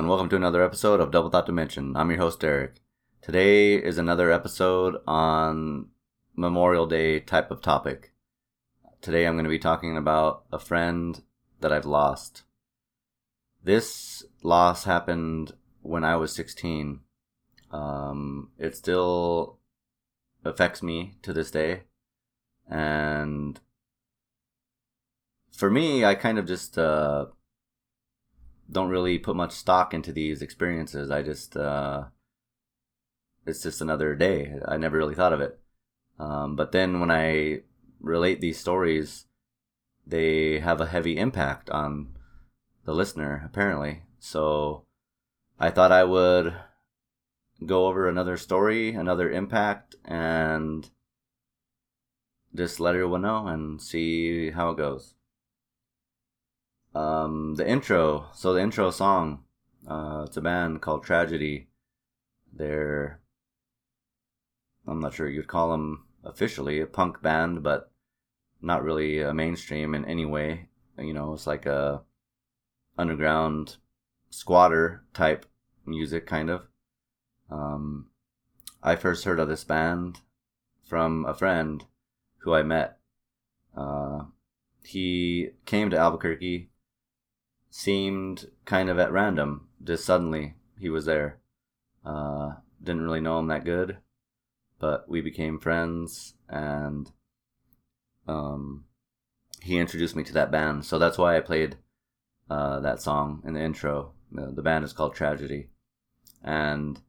and welcome to another episode of Double Thought Dimension. I'm your host, Derek. Today is another episode on Memorial Day type of topic. Today I'm going to be talking about a friend that I've lost. This loss happened when I was 16. Um, it still affects me to this day. And for me, I kind of just, uh, don't really put much stock into these experiences. I just uh, it's just another day. I never really thought of it. Um, but then when I relate these stories, they have a heavy impact on the listener, apparently. So I thought I would go over another story, another impact, and just let everyone know and see how it goes um, the intro. So the intro song, uh, it's a band called Tragedy. They're, I'm not sure you'd call them officially a punk band, but not really a mainstream in any way. You know, it's like a underground squatter type music, kind of. Um, I first heard of this band from a friend who I met. Uh, he came to Albuquerque seemed kind of at random. Just suddenly, he was there. Uh, didn't really know him that good, but we became friends, and um, he introduced me to that band. So that's why I played uh, that song in the intro. The, the band is called Tragedy, and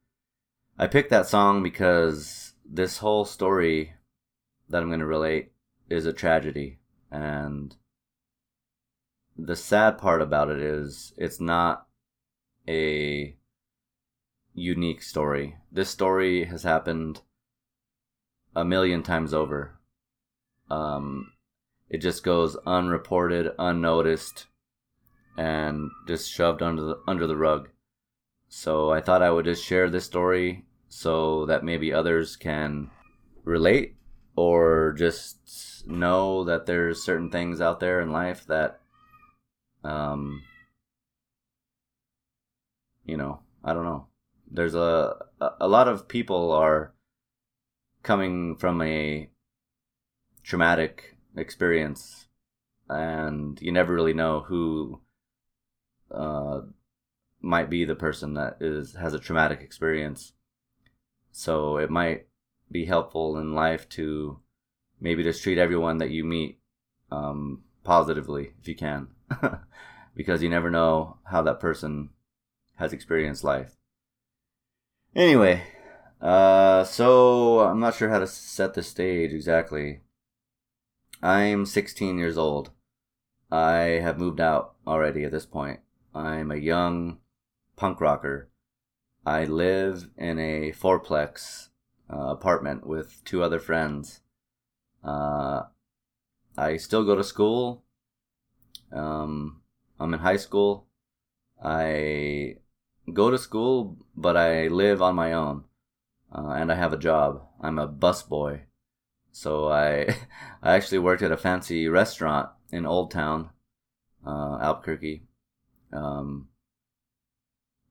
I picked that song because this whole story that I'm going to relate is a tragedy, and the sad part about it is it's not a unique story. This story has happened a million times over. Um, it just goes unreported, unnoticed, and just shoved under the under the rug. So I thought I would just share this story so that maybe others can relate or just know that there's certain things out there in life that um you know i don't know. There's a a lot of people are coming from a traumatic experience and you never really know who uh might be the person that is has a traumatic experience. So it might be helpful in life to maybe just treat everyone that you meet um, positively if you can because you never know how that person has experienced life. Anyway, uh, so I'm not sure how to set the stage exactly. I'm 16 years old. I have moved out already at this point. I'm a young punk rocker. I live in a fourplex uh, apartment with two other friends. Uh, I still go to school. Um, I'm in high school. I go to school, but I live on my own, uh, and I have a job. I'm a bus boy, so I I actually worked at a fancy restaurant in Old Town, uh, Albuquerque. Um,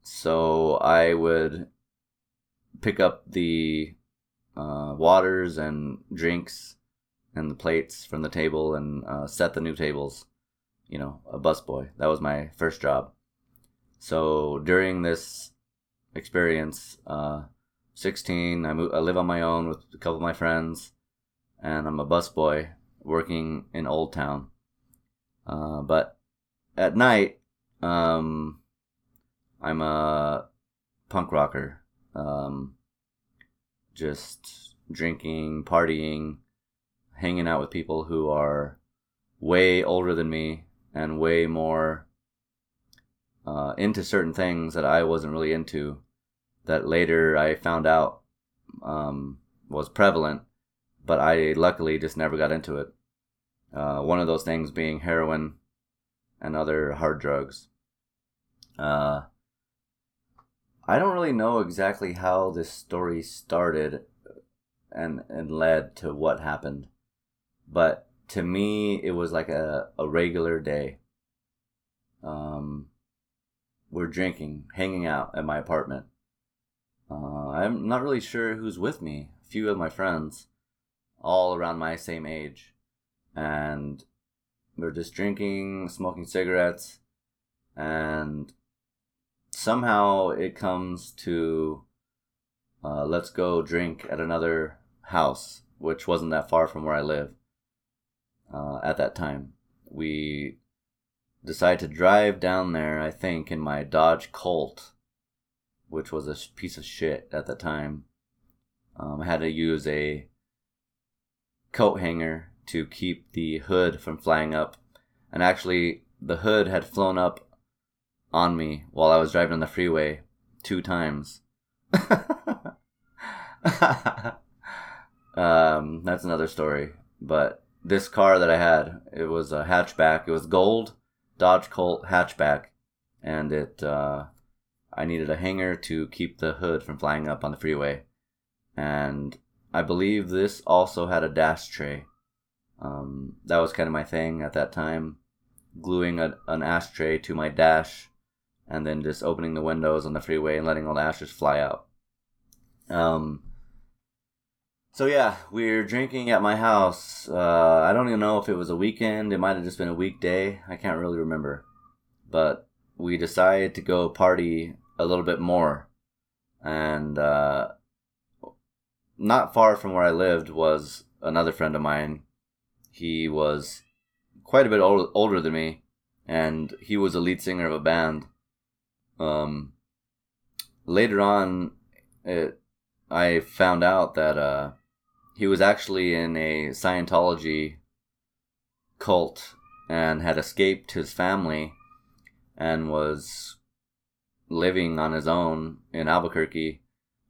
so I would pick up the uh, waters and drinks and the plates from the table and uh, set the new tables. You know, a busboy. That was my first job. So during this experience, uh, 16, I, move, I live on my own with a couple of my friends, and I'm a busboy working in Old Town. Uh, but at night, um, I'm a punk rocker. Um, just drinking, partying, hanging out with people who are way older than me and way more uh, into certain things that I wasn't really into. That later I found out um, was prevalent, but I luckily just never got into it. Uh, one of those things being heroin and other hard drugs. Uh, I don't really know exactly how this story started and and led to what happened, but to me it was like a, a regular day. Um, we're drinking, hanging out at my apartment. Uh, I'm not really sure who's with me. A few of my friends, all around my same age, and we're just drinking, smoking cigarettes, and somehow it comes to uh, let's go drink at another house, which wasn't that far from where I live uh, at that time. We decided to drive down there, I think, in my Dodge Colt, which was a piece of shit at the time. Um, I had to use a coat hanger to keep the hood from flying up. And actually, the hood had flown up on me while I was driving on the freeway two times. um, that's another story. But this car that I had, it was a hatchback. It was gold Dodge Colt hatchback, and it uh, I needed a hanger to keep the hood from flying up on the freeway, and I believe this also had a dash tray. Um, that was kind of my thing at that time, gluing a, an ashtray to my dash, and then just opening the windows on the freeway and letting all the ashes fly out. Um, so yeah, we're drinking at my house. Uh, I don't even know if it was a weekend. It might have just been a weekday. I can't really remember. But we decided to go party a little bit more, and uh, not far from where I lived was another friend of mine. He was quite a bit old, older than me, and he was a lead singer of a band. Um, later on, it, I found out that uh, he was actually in a Scientology cult and had escaped his family and was living on his own in Albuquerque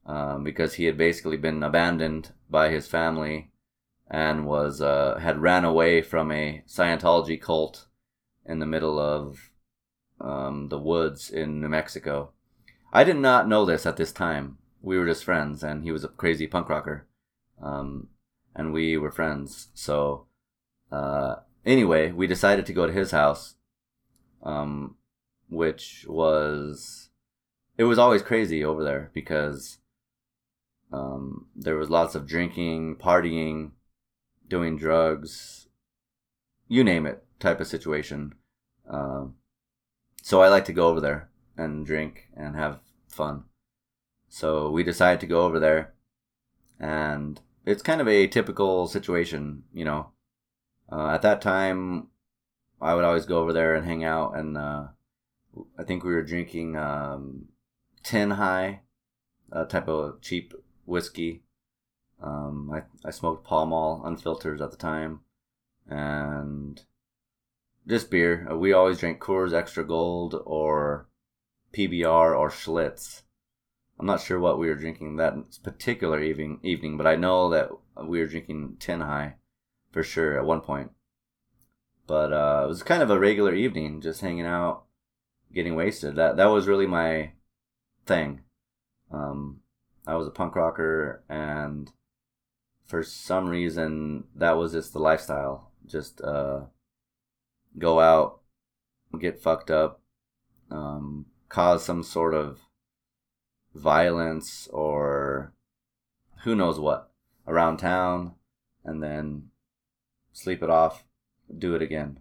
um, because he had basically been abandoned by his family and was uh, had ran away from a Scientology cult in the middle of um, the woods in New Mexico. I did not know this at this time. We were just friends, and he was a crazy punk rocker um, and we were friends. So uh, anyway, we decided to go to his house, um, which was it was always crazy over there because um, there was lots of drinking, partying, doing drugs, you name it, type of situation. Uh, so I like to go over there and drink and have fun. So we decided to go over there, and it's kind of a typical situation, you know. Uh, at that time, I would always go over there and hang out, and uh, I think we were drinking um, Ten High, a type of cheap whiskey. Um, I I smoked Pall Mall unfiltered at the time, and just beer. We always drank Coors Extra Gold or PBR or Schlitz. I'm not sure what we were drinking that particular evening, evening, but I know that we were drinking Ten High for sure at one point. But uh, it was kind of a regular evening, just hanging out, getting wasted. That that was really my thing. Um, I was a punk rocker, and for some reason, that was just the lifestyle. Just uh, go out, get fucked up, um, cause some sort of violence or who knows what around town and then sleep it off, do it again.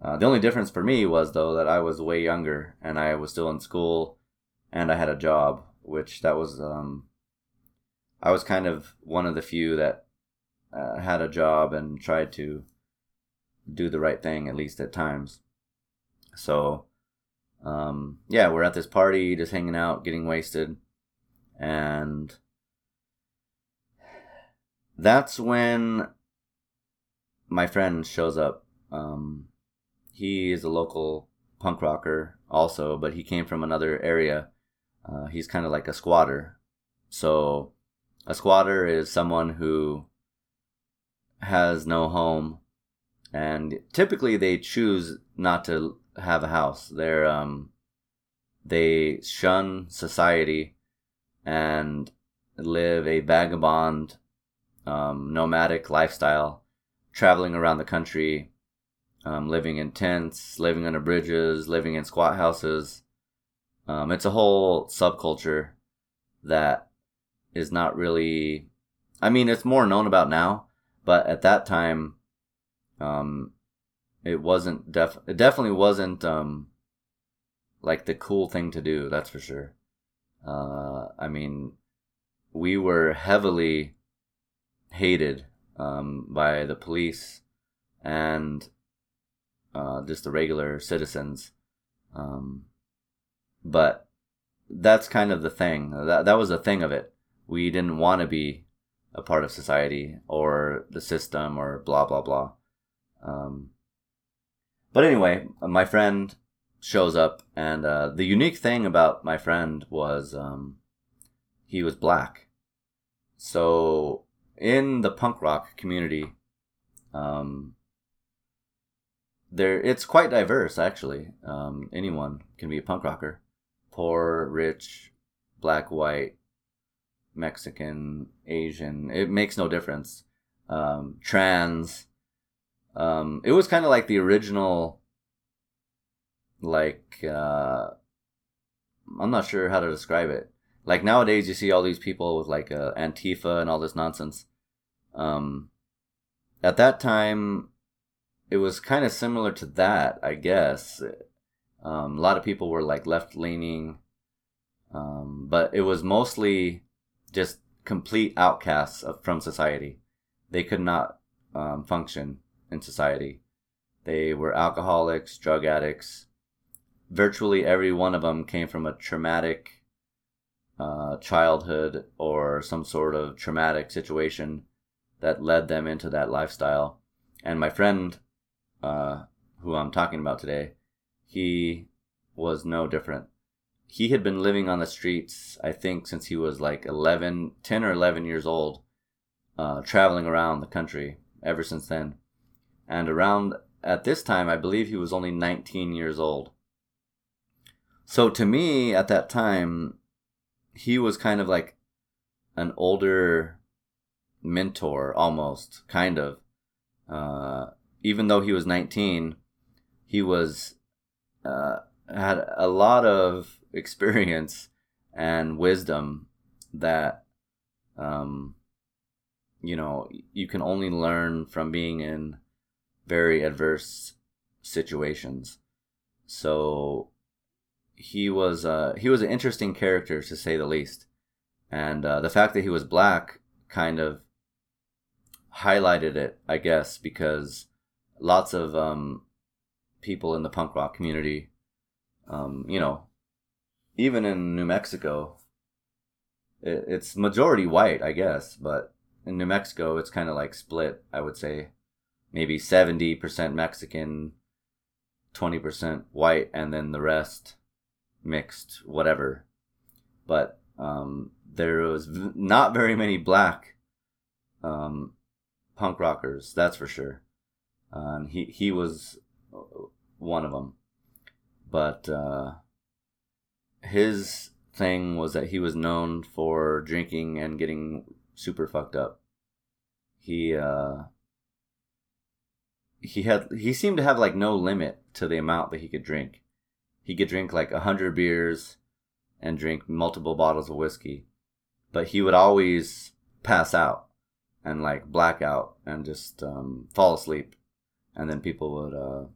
Uh, the only difference for me was though that I was way younger and I was still in school and I had a job, which that was um, I was kind of one of the few that uh, had a job and tried to do the right thing at least at times. So, um, yeah, we're at this party, just hanging out, getting wasted, and that's when my friend shows up. Um, he is a local punk rocker also, but he came from another area. Uh, he's kind of like a squatter. So, a squatter is someone who has no home, and typically they choose not to have a house. They're um, they shun society and live a vagabond, um, nomadic lifestyle, traveling around the country, um, living in tents, living under bridges, living in squat houses. Um, it's a whole subculture that is not really. I mean, it's more known about now, but at that time, um, it wasn't def. It definitely wasn't um, like the cool thing to do. That's for sure. Uh, I mean, we were heavily hated um, by the police and uh, just the regular citizens. Um, but that's kind of the thing. That that was the thing of it. We didn't want to be a part of society or the system or blah blah blah. Um, but anyway, my friend shows up, and uh, the unique thing about my friend was um, he was black. So in the punk rock community, um, there it's quite diverse actually. Um, anyone can be a punk rocker, poor, rich, black, white, Mexican, Asian. It makes no difference. Um, trans. Um, it was kind of like the original. Like uh, I'm not sure how to describe it. Like nowadays, you see all these people with like uh, Antifa and all this nonsense. Um, at that time, it was kind of similar to that, I guess. Um, a lot of people were like left leaning, um, but it was mostly just complete outcasts of, from society. They could not um, function in society. They were alcoholics, drug addicts. Virtually every one of them came from a traumatic uh, childhood or some sort of traumatic situation that led them into that lifestyle. And my friend, uh, who I'm talking about today, he was no different. He had been living on the streets, I think, since he was like 11, 10 or 11 years old, uh, traveling around the country ever since then. And around at this time, I believe he was only 19 years old. So to me, at that time, he was kind of like an older mentor almost kind of uh, even though he was 19 he was uh, had a lot of experience and wisdom that um, you know you can only learn from being in very adverse situations so he was uh, he was an interesting character to say the least and uh, the fact that he was black kind of highlighted it, I guess, because lots of um, people in the punk rock community, um, you know, even in New Mexico, it, it's majority white, I guess, but in New Mexico, it's kind of like split, I would say. Maybe 70% Mexican, 20% white, and then the rest mixed, whatever. But um, there was not very many black um, punk rockers, that's for sure. Uh, he he was one of them. But uh, his thing was that he was known for drinking and getting super fucked up. He uh, he had he seemed to have like no limit to the amount that he could drink. He could drink like a hundred beers and drink multiple bottles of whiskey, but he would always pass out and like black out and just um, fall asleep, and then people would, uh,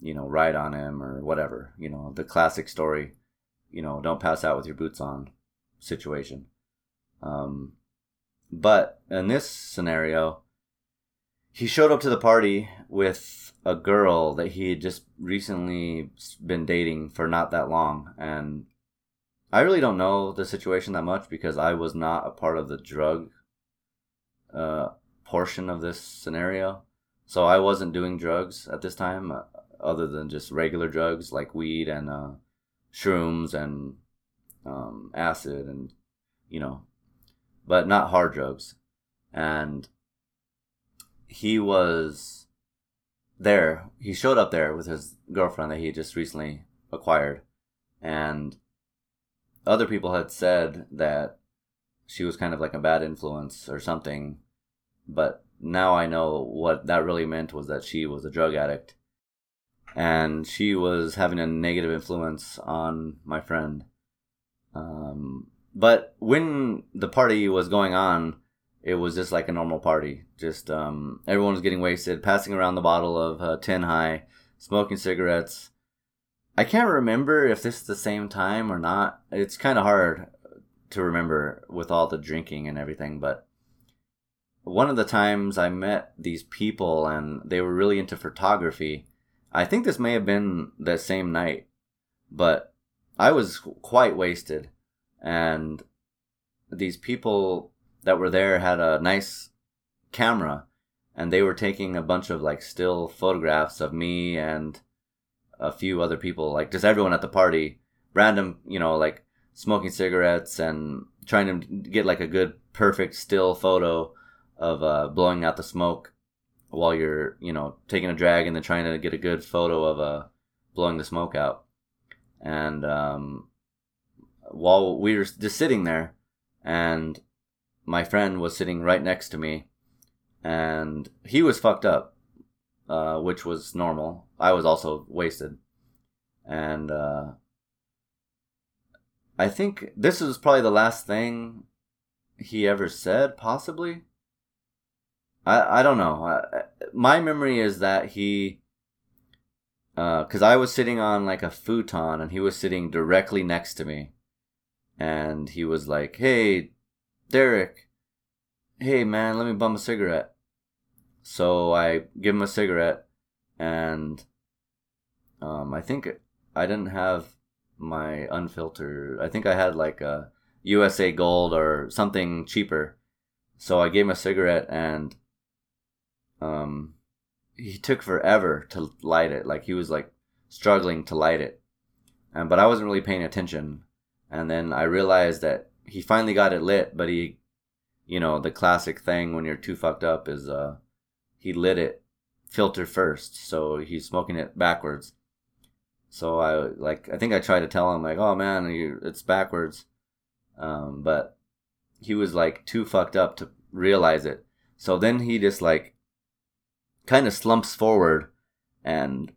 you know, ride on him or whatever. You know, the classic story. You know, don't pass out with your boots on situation. Um, but in this scenario, he showed up to the party with a girl that he had just recently been dating for not that long and I really don't know the situation that much because I was not a part of the drug uh, portion of this scenario. So I wasn't doing drugs at this time, uh, other than just regular drugs like weed and uh, shrooms and um, acid and you know, but not hard drugs. And he was there. He showed up there with his girlfriend that he just recently acquired, and other people had said that she was kind of like a bad influence or something, but now I know what that really meant was that she was a drug addict and she was having a negative influence on my friend. Um, but when the party was going on, it was just like a normal party. Just um, everyone was getting wasted, passing around the bottle of uh, Ten High, smoking cigarettes. I can't remember if this is the same time or not. It's kind of hard to remember with all the drinking and everything, but one of the times I met these people and they were really into photography. I think this may have been the same night, but I was quite wasted and these people that were there had a nice camera and they were taking a bunch of like still photographs of me and a few other people, like just everyone at the party, random, you know, like smoking cigarettes and trying to get like a good perfect still photo of uh, blowing out the smoke while you're you know taking a drag and then trying to get a good photo of uh, blowing the smoke out. And um, while we were just sitting there and my friend was sitting right next to me and he was fucked up uh, which was normal. I was also wasted. And uh, i think this was probably the last thing he ever said possibly? I I don't know. I, my memory is that he, because uh, I was sitting on like a futon and he was sitting directly next to me, and he was like, "Hey, Derek, hey man, let me bum a cigarette." So I give him a cigarette, and um, I think I didn't have my unfiltered. I think I had like a USA Gold or something cheaper. So I gave him a cigarette and um, he took forever to light it. Like he was like struggling to light it, and but I wasn't really paying attention. And then I realized that he finally got it lit, but he, you know, the classic thing when you're too fucked up is uh, he lit it filter first, so he's smoking it backwards. So I like I think I tried to tell him like, oh man, you, it's backwards, um, but he was like too fucked up to realize it. So then he just like kind of slumps forward and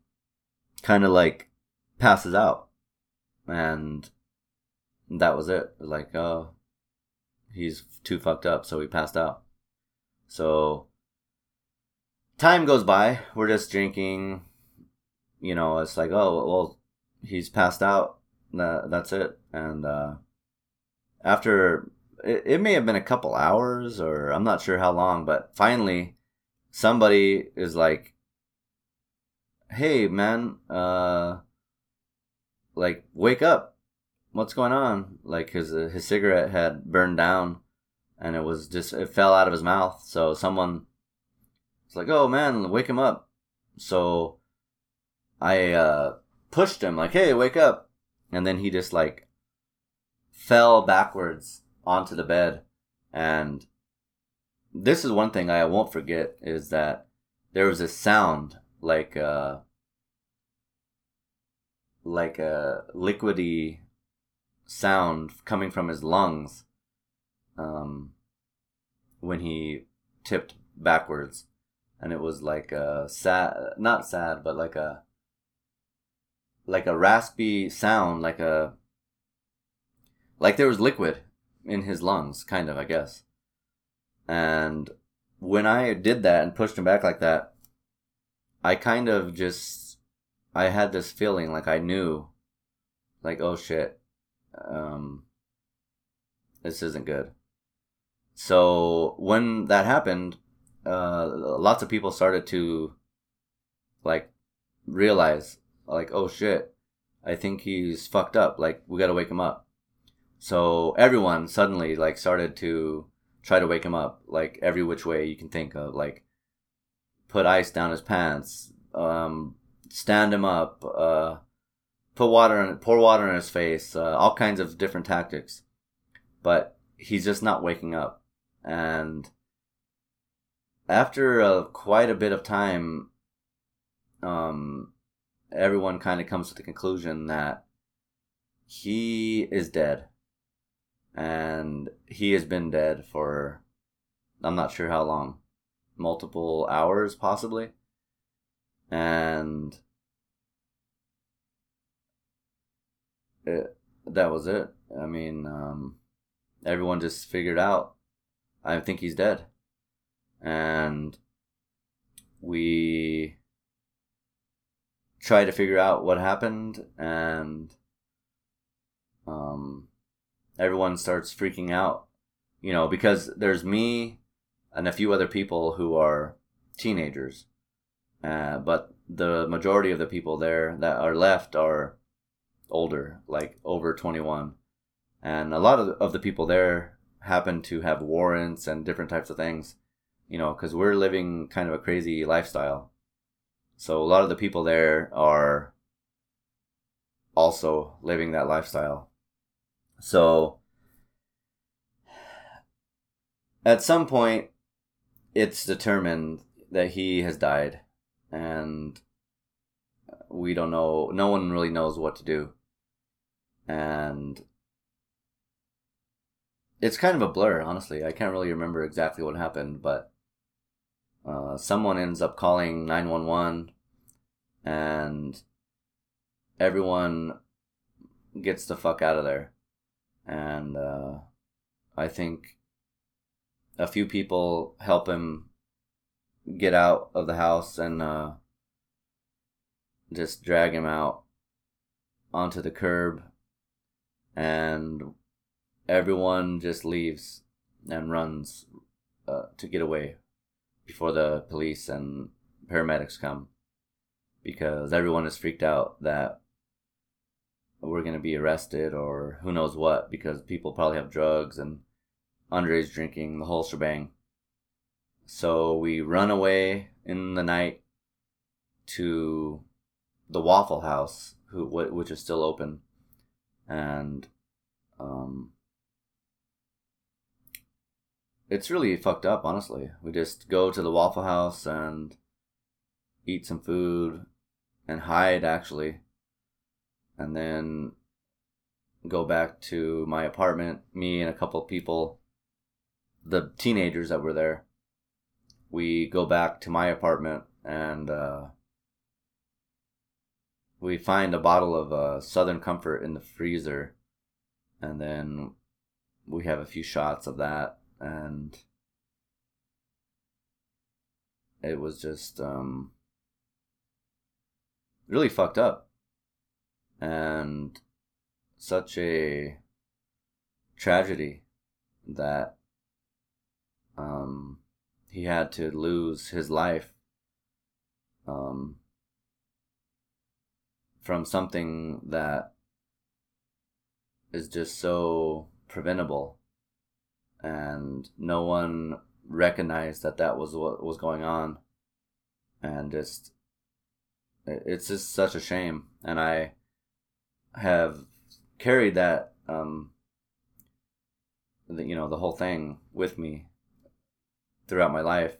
kind of like passes out. And that was it. Like, oh, he's too fucked up, so he passed out. So time goes by. We're just drinking. You know, it's like, oh, well, he's passed out. That, that's it. And uh, after, it, it may have been a couple hours, or I'm not sure how long, but finally, somebody is like, "Hey, man, uh, like wake up! What's going on?" Like his uh, his cigarette had burned down, and it was just it fell out of his mouth. So someone was like, "Oh man, wake him up!" So I uh, pushed him like, "Hey, wake up!" And then he just like fell backwards onto the bed and this is one thing I won't forget is that there was a sound like uh, like a liquidy sound coming from his lungs um, when he tipped backwards. And it was like a sad not sad but like a like a raspy sound like a like there was liquid in his lungs kind of i guess. And when I did that and pushed him back like that, I kind of just I had this feeling like I knew like oh shit um this isn't good. So when that happened, uh lots of people started to like realize like oh shit i think he's fucked up like we gotta wake him up so everyone suddenly like started to try to wake him up like every which way you can think of like put ice down his pants um stand him up uh put water in pour water in his face uh, all kinds of different tactics but he's just not waking up and after uh, quite a bit of time um everyone kind of comes to the conclusion that he is dead. And he has been dead for I'm not sure how long. Multiple hours, possibly. And it, that was it. I mean, um, everyone just figured out I think he's dead. And we try to figure out what happened and um, everyone starts freaking out you know because there's me and a few other people who are teenagers uh, but the majority of the people there that are left are older like over 21 and a lot of of the people there happen to have warrants and different types of things you know because we're living kind of a crazy lifestyle so a lot of the people there are also living that lifestyle. So at some point, it's determined that he has died, and we don't know. No one really knows what to do, and it's kind of a blur. Honestly, I can't really remember exactly what happened, but uh, someone ends up calling 911 and everyone gets the fuck out of there. And uh, I think a few people help him get out of the house and uh, just drag him out onto the curb. And everyone just leaves and runs uh, to get away before the police and paramedics come because everyone is freaked out that we're going to be arrested or who knows what because people probably have drugs and underage drinking, the whole shebang. So we run away in the night to the Waffle House, who which is still open, and um, it's really fucked up, honestly. We just go to the Waffle House and eat some food and hide, actually. And then go back to my apartment, me and a couple people, the teenagers that were there. We go back to my apartment and uh, we find a bottle of uh, Southern Comfort in the freezer. And then we have a few shots of that and it was just um, really fucked up and such a tragedy that um, he had to lose his life um, from something that is just so preventable and no one recognized that that was what was going on. And just it's just such a shame. And i have carried that um the, you know the whole thing with me throughout my life.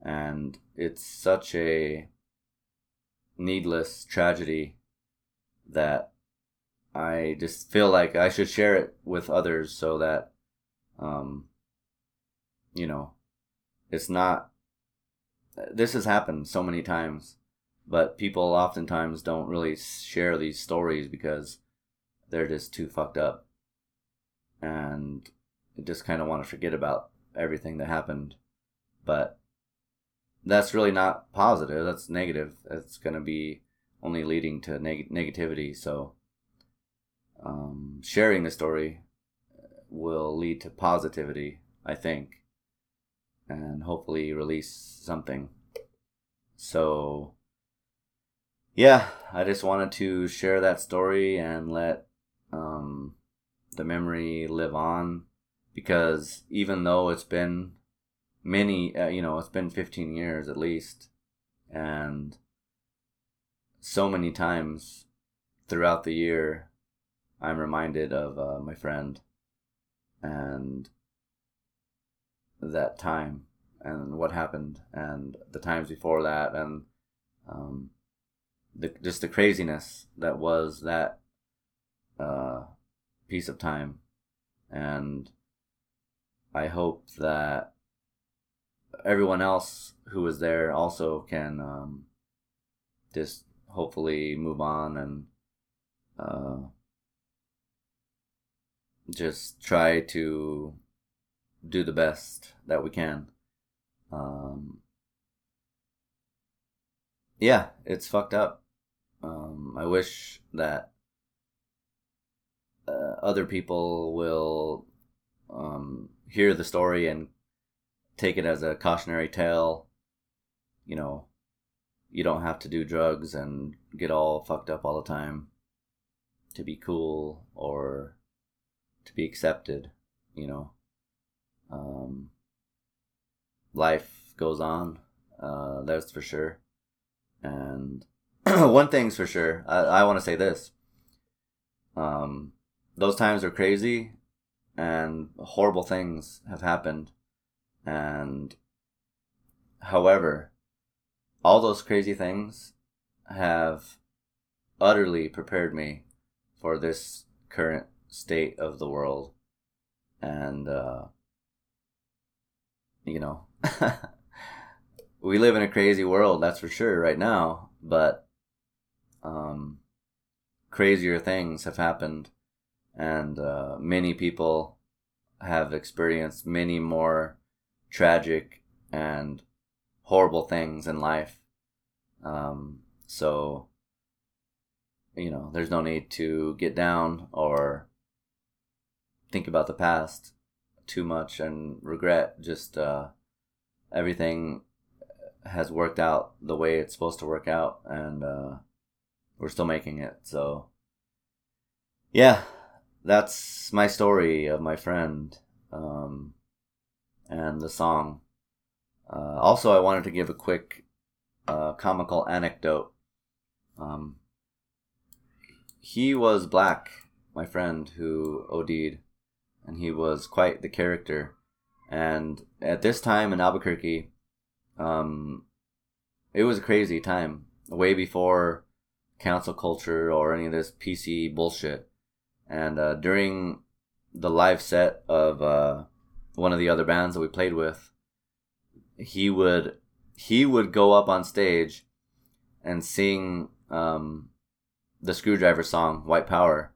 And it's such a needless tragedy that i just feel like i should share it with others so that um, you know, it's not. This has happened so many times, but people oftentimes don't really share these stories because they're just too fucked up, and just kind of want to forget about everything that happened. But that's really not positive. That's negative. It's going to be only leading to neg- negativity. So, um, sharing the story will lead to positivity, I think, and hopefully release something. So, yeah, I just wanted to share that story and let um, the memory live on because even though it's been many, uh, you know, it's been 15 years at least, and so many times throughout the year, I'm reminded of uh, my friend and that time and what happened and the times before that and um, the just the craziness that was that uh, piece of time. And I hope that everyone else who was there also can um, just hopefully move on and uh, just try to do the best that we can. Um, yeah, it's fucked up. Um, I wish that uh, other people will um, hear the story and take it as a cautionary tale. You know, you don't have to do drugs and get all fucked up all the time to be cool or to be accepted, you know. Um, life goes on, uh, that's for sure. And one thing's for sure, I, I want to say this. Um, those times are crazy and horrible things have happened. And however, all those crazy things have utterly prepared me for this current state of the world. And, uh, you know, we live in a crazy world, that's for sure, right now, but, um, crazier things have happened and uh, many people have experienced many more tragic and horrible things in life. Um, so, you know, there's no need to get down or think about the past too much and regret. Just uh, everything has worked out the way it's supposed to work out, and uh, we're still making it. So, yeah, that's my story of my friend um, and the song. Uh, also, I wanted to give a quick uh, comical anecdote. Um, he was black, my friend who OD'd, and he was quite the character. And at this time in Albuquerque, um, it was a crazy time, way before cancel culture or any of this PC bullshit. And uh, during the live set of uh, one of the other bands that we played with, he would he would go up on stage and sing um, the Skrewdriver song "White Power"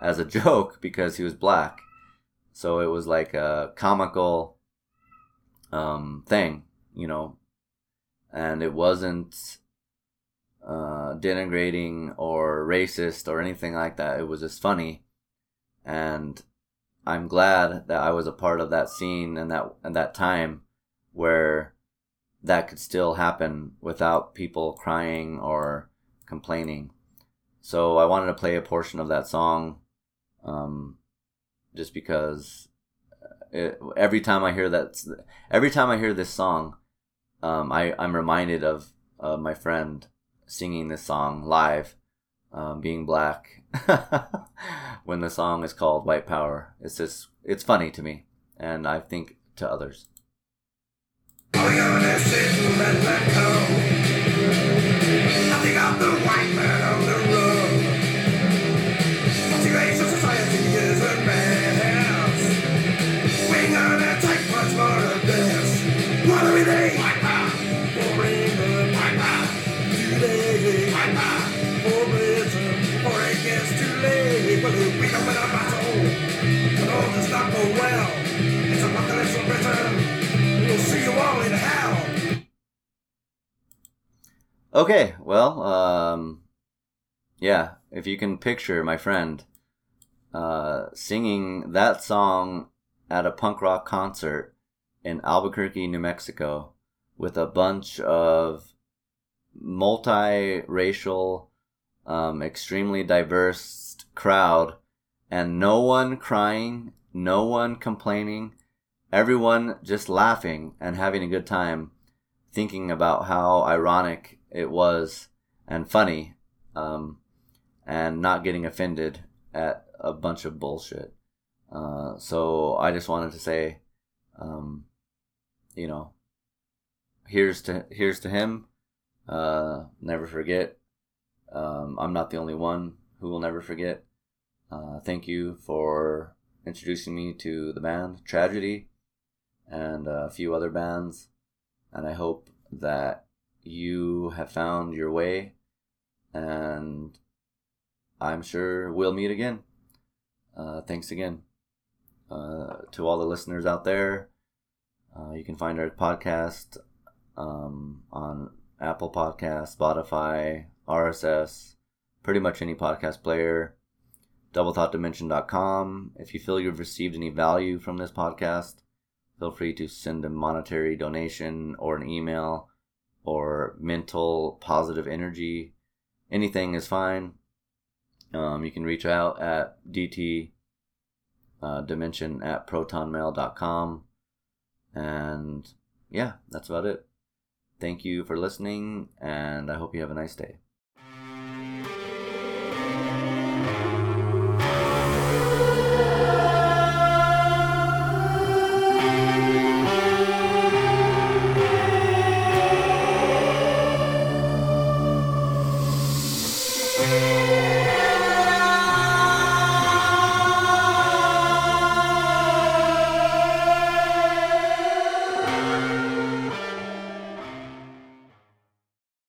as a joke because he was black. So it was like a comical um, thing, you know, and it wasn't uh, denigrating or racist or anything like that. It was just funny and I'm glad that I was a part of that scene and that and that time where that could still happen without people crying or complaining. So I wanted to play a portion of that song, um, just because it, every time I hear that, every time I hear this song, um, I I'm reminded of uh, my friend singing this song live, um, being black when the song is called White Power. It's just, it's funny to me, and I think to others. I think I'm the white Okay, well, um, yeah, if you can picture my friend uh, singing that song at a punk rock concert in Albuquerque, New Mexico, with a bunch of multi-racial, um, extremely diverse crowd, and no one crying, no one complaining, everyone just laughing and having a good time, thinking about how ironic it was and funny, um, and not getting offended at a bunch of bullshit. Uh, so I just wanted to say, um, you know, here's to here's to him. Uh, never forget. Um, I'm not the only one who will never forget. Uh, thank you for introducing me to the band Tragedy and a few other bands, and I hope that you have found your way, and I'm sure we'll meet again. Uh, thanks again uh, to all the listeners out there. Uh, you can find our podcast um, on Apple Podcast, Spotify, RSS, pretty much any podcast player. DoubleThoughtDimension.com. If you feel you've received any value from this podcast, feel free to send a monetary donation or an email or mental positive energy. Anything is fine. Um, you can reach out at DT uh, dimension at protonmail.com. And yeah, that's about it. Thank you for listening, and I hope you have a nice day.